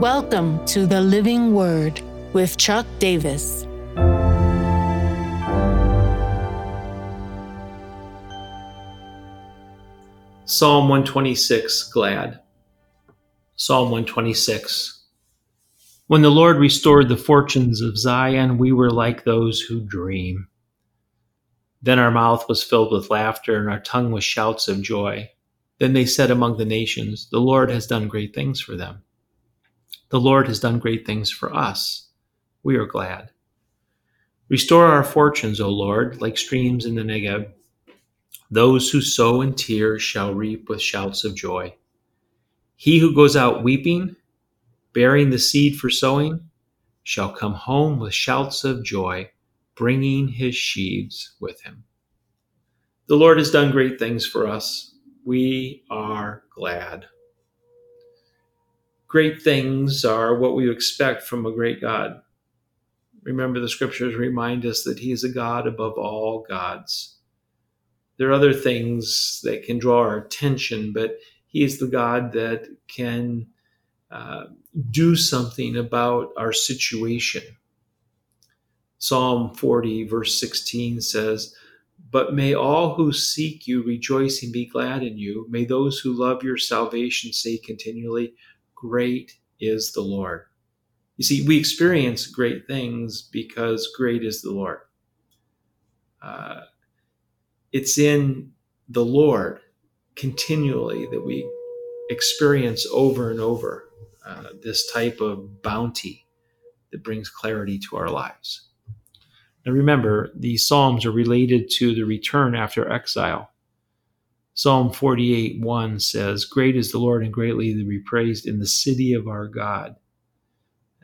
Welcome to the Living Word with Chuck Davis. Psalm 126, glad. Psalm 126. When the Lord restored the fortunes of Zion, we were like those who dream. Then our mouth was filled with laughter and our tongue with shouts of joy. Then they said among the nations, The Lord has done great things for them. The Lord has done great things for us. We are glad. Restore our fortunes, O Lord, like streams in the Negeb. Those who sow in tears shall reap with shouts of joy. He who goes out weeping, bearing the seed for sowing, shall come home with shouts of joy, bringing his sheaves with him. The Lord has done great things for us. We are glad. Great things are what we expect from a great God. Remember, the scriptures remind us that He is a God above all gods. There are other things that can draw our attention, but He is the God that can uh, do something about our situation. Psalm 40, verse 16 says, But may all who seek you rejoice and be glad in you. May those who love your salvation say continually, Great is the Lord. You see, we experience great things because great is the Lord. Uh, it's in the Lord continually that we experience over and over uh, this type of bounty that brings clarity to our lives. Now remember, these Psalms are related to the return after exile. Psalm 48 1 says, Great is the Lord and greatly to be praised in the city of our God.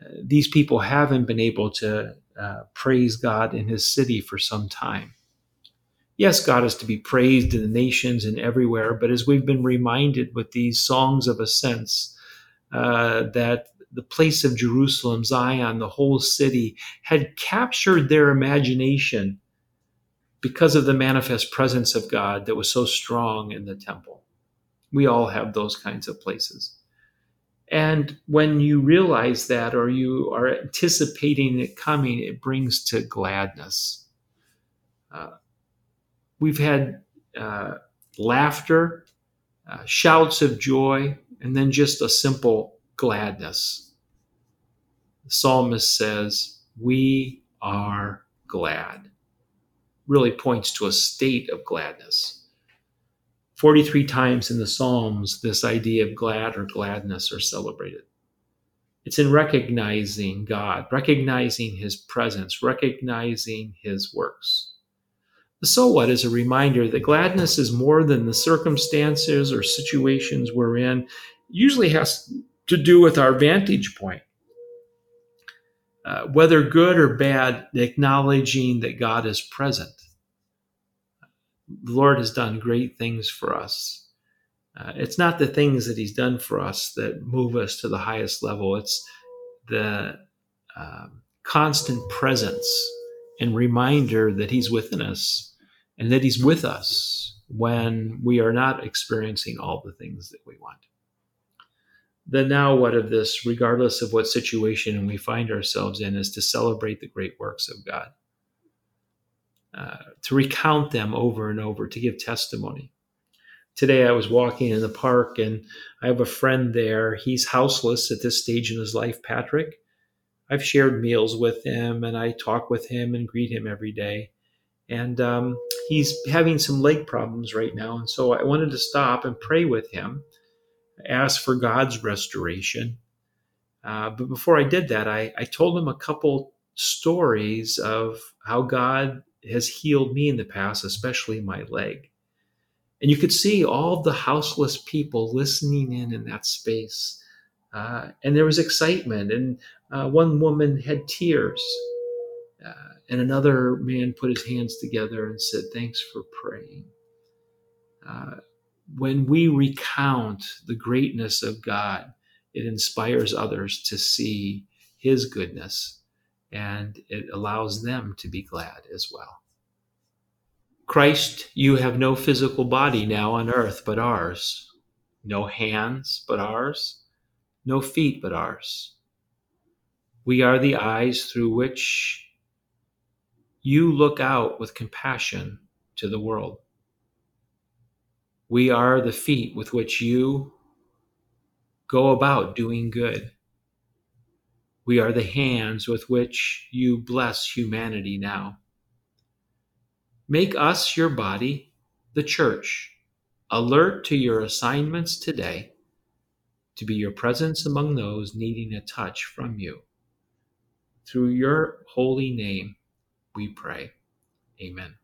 Uh, these people haven't been able to uh, praise God in his city for some time. Yes, God is to be praised in the nations and everywhere, but as we've been reminded with these songs of ascents, uh, that the place of Jerusalem, Zion, the whole city, had captured their imagination because of the manifest presence of God that was so strong in the temple. We all have those kinds of places. And when you realize that or you are anticipating it coming, it brings to gladness. Uh, we've had uh, laughter, uh, shouts of joy, and then just a simple gladness. The psalmist says, We are glad really points to a state of gladness. 43 times in the Psalms, this idea of glad or gladness are celebrated. It's in recognizing God, recognizing His presence, recognizing His works. The so what is a reminder that gladness is more than the circumstances or situations we're in, usually has to do with our vantage point. Uh, whether good or bad, acknowledging that God is present. The Lord has done great things for us. Uh, it's not the things that He's done for us that move us to the highest level, it's the um, constant presence and reminder that He's within us and that He's with us when we are not experiencing all the things that we want the now what of this, regardless of what situation we find ourselves in, is to celebrate the great works of God, uh, to recount them over and over, to give testimony. Today I was walking in the park and I have a friend there. He's houseless at this stage in his life, Patrick. I've shared meals with him and I talk with him and greet him every day. And um, he's having some leg problems right now. And so I wanted to stop and pray with him asked for God's restoration. Uh, but before I did that, I, I told him a couple stories of how God has healed me in the past, especially my leg. And you could see all the houseless people listening in in that space. Uh, and there was excitement. And uh, one woman had tears. Uh, and another man put his hands together and said, Thanks for praying. When we recount the greatness of God, it inspires others to see his goodness and it allows them to be glad as well. Christ, you have no physical body now on earth but ours, no hands but ours, no feet but ours. We are the eyes through which you look out with compassion to the world. We are the feet with which you go about doing good. We are the hands with which you bless humanity now. Make us your body, the church, alert to your assignments today, to be your presence among those needing a touch from you. Through your holy name, we pray. Amen.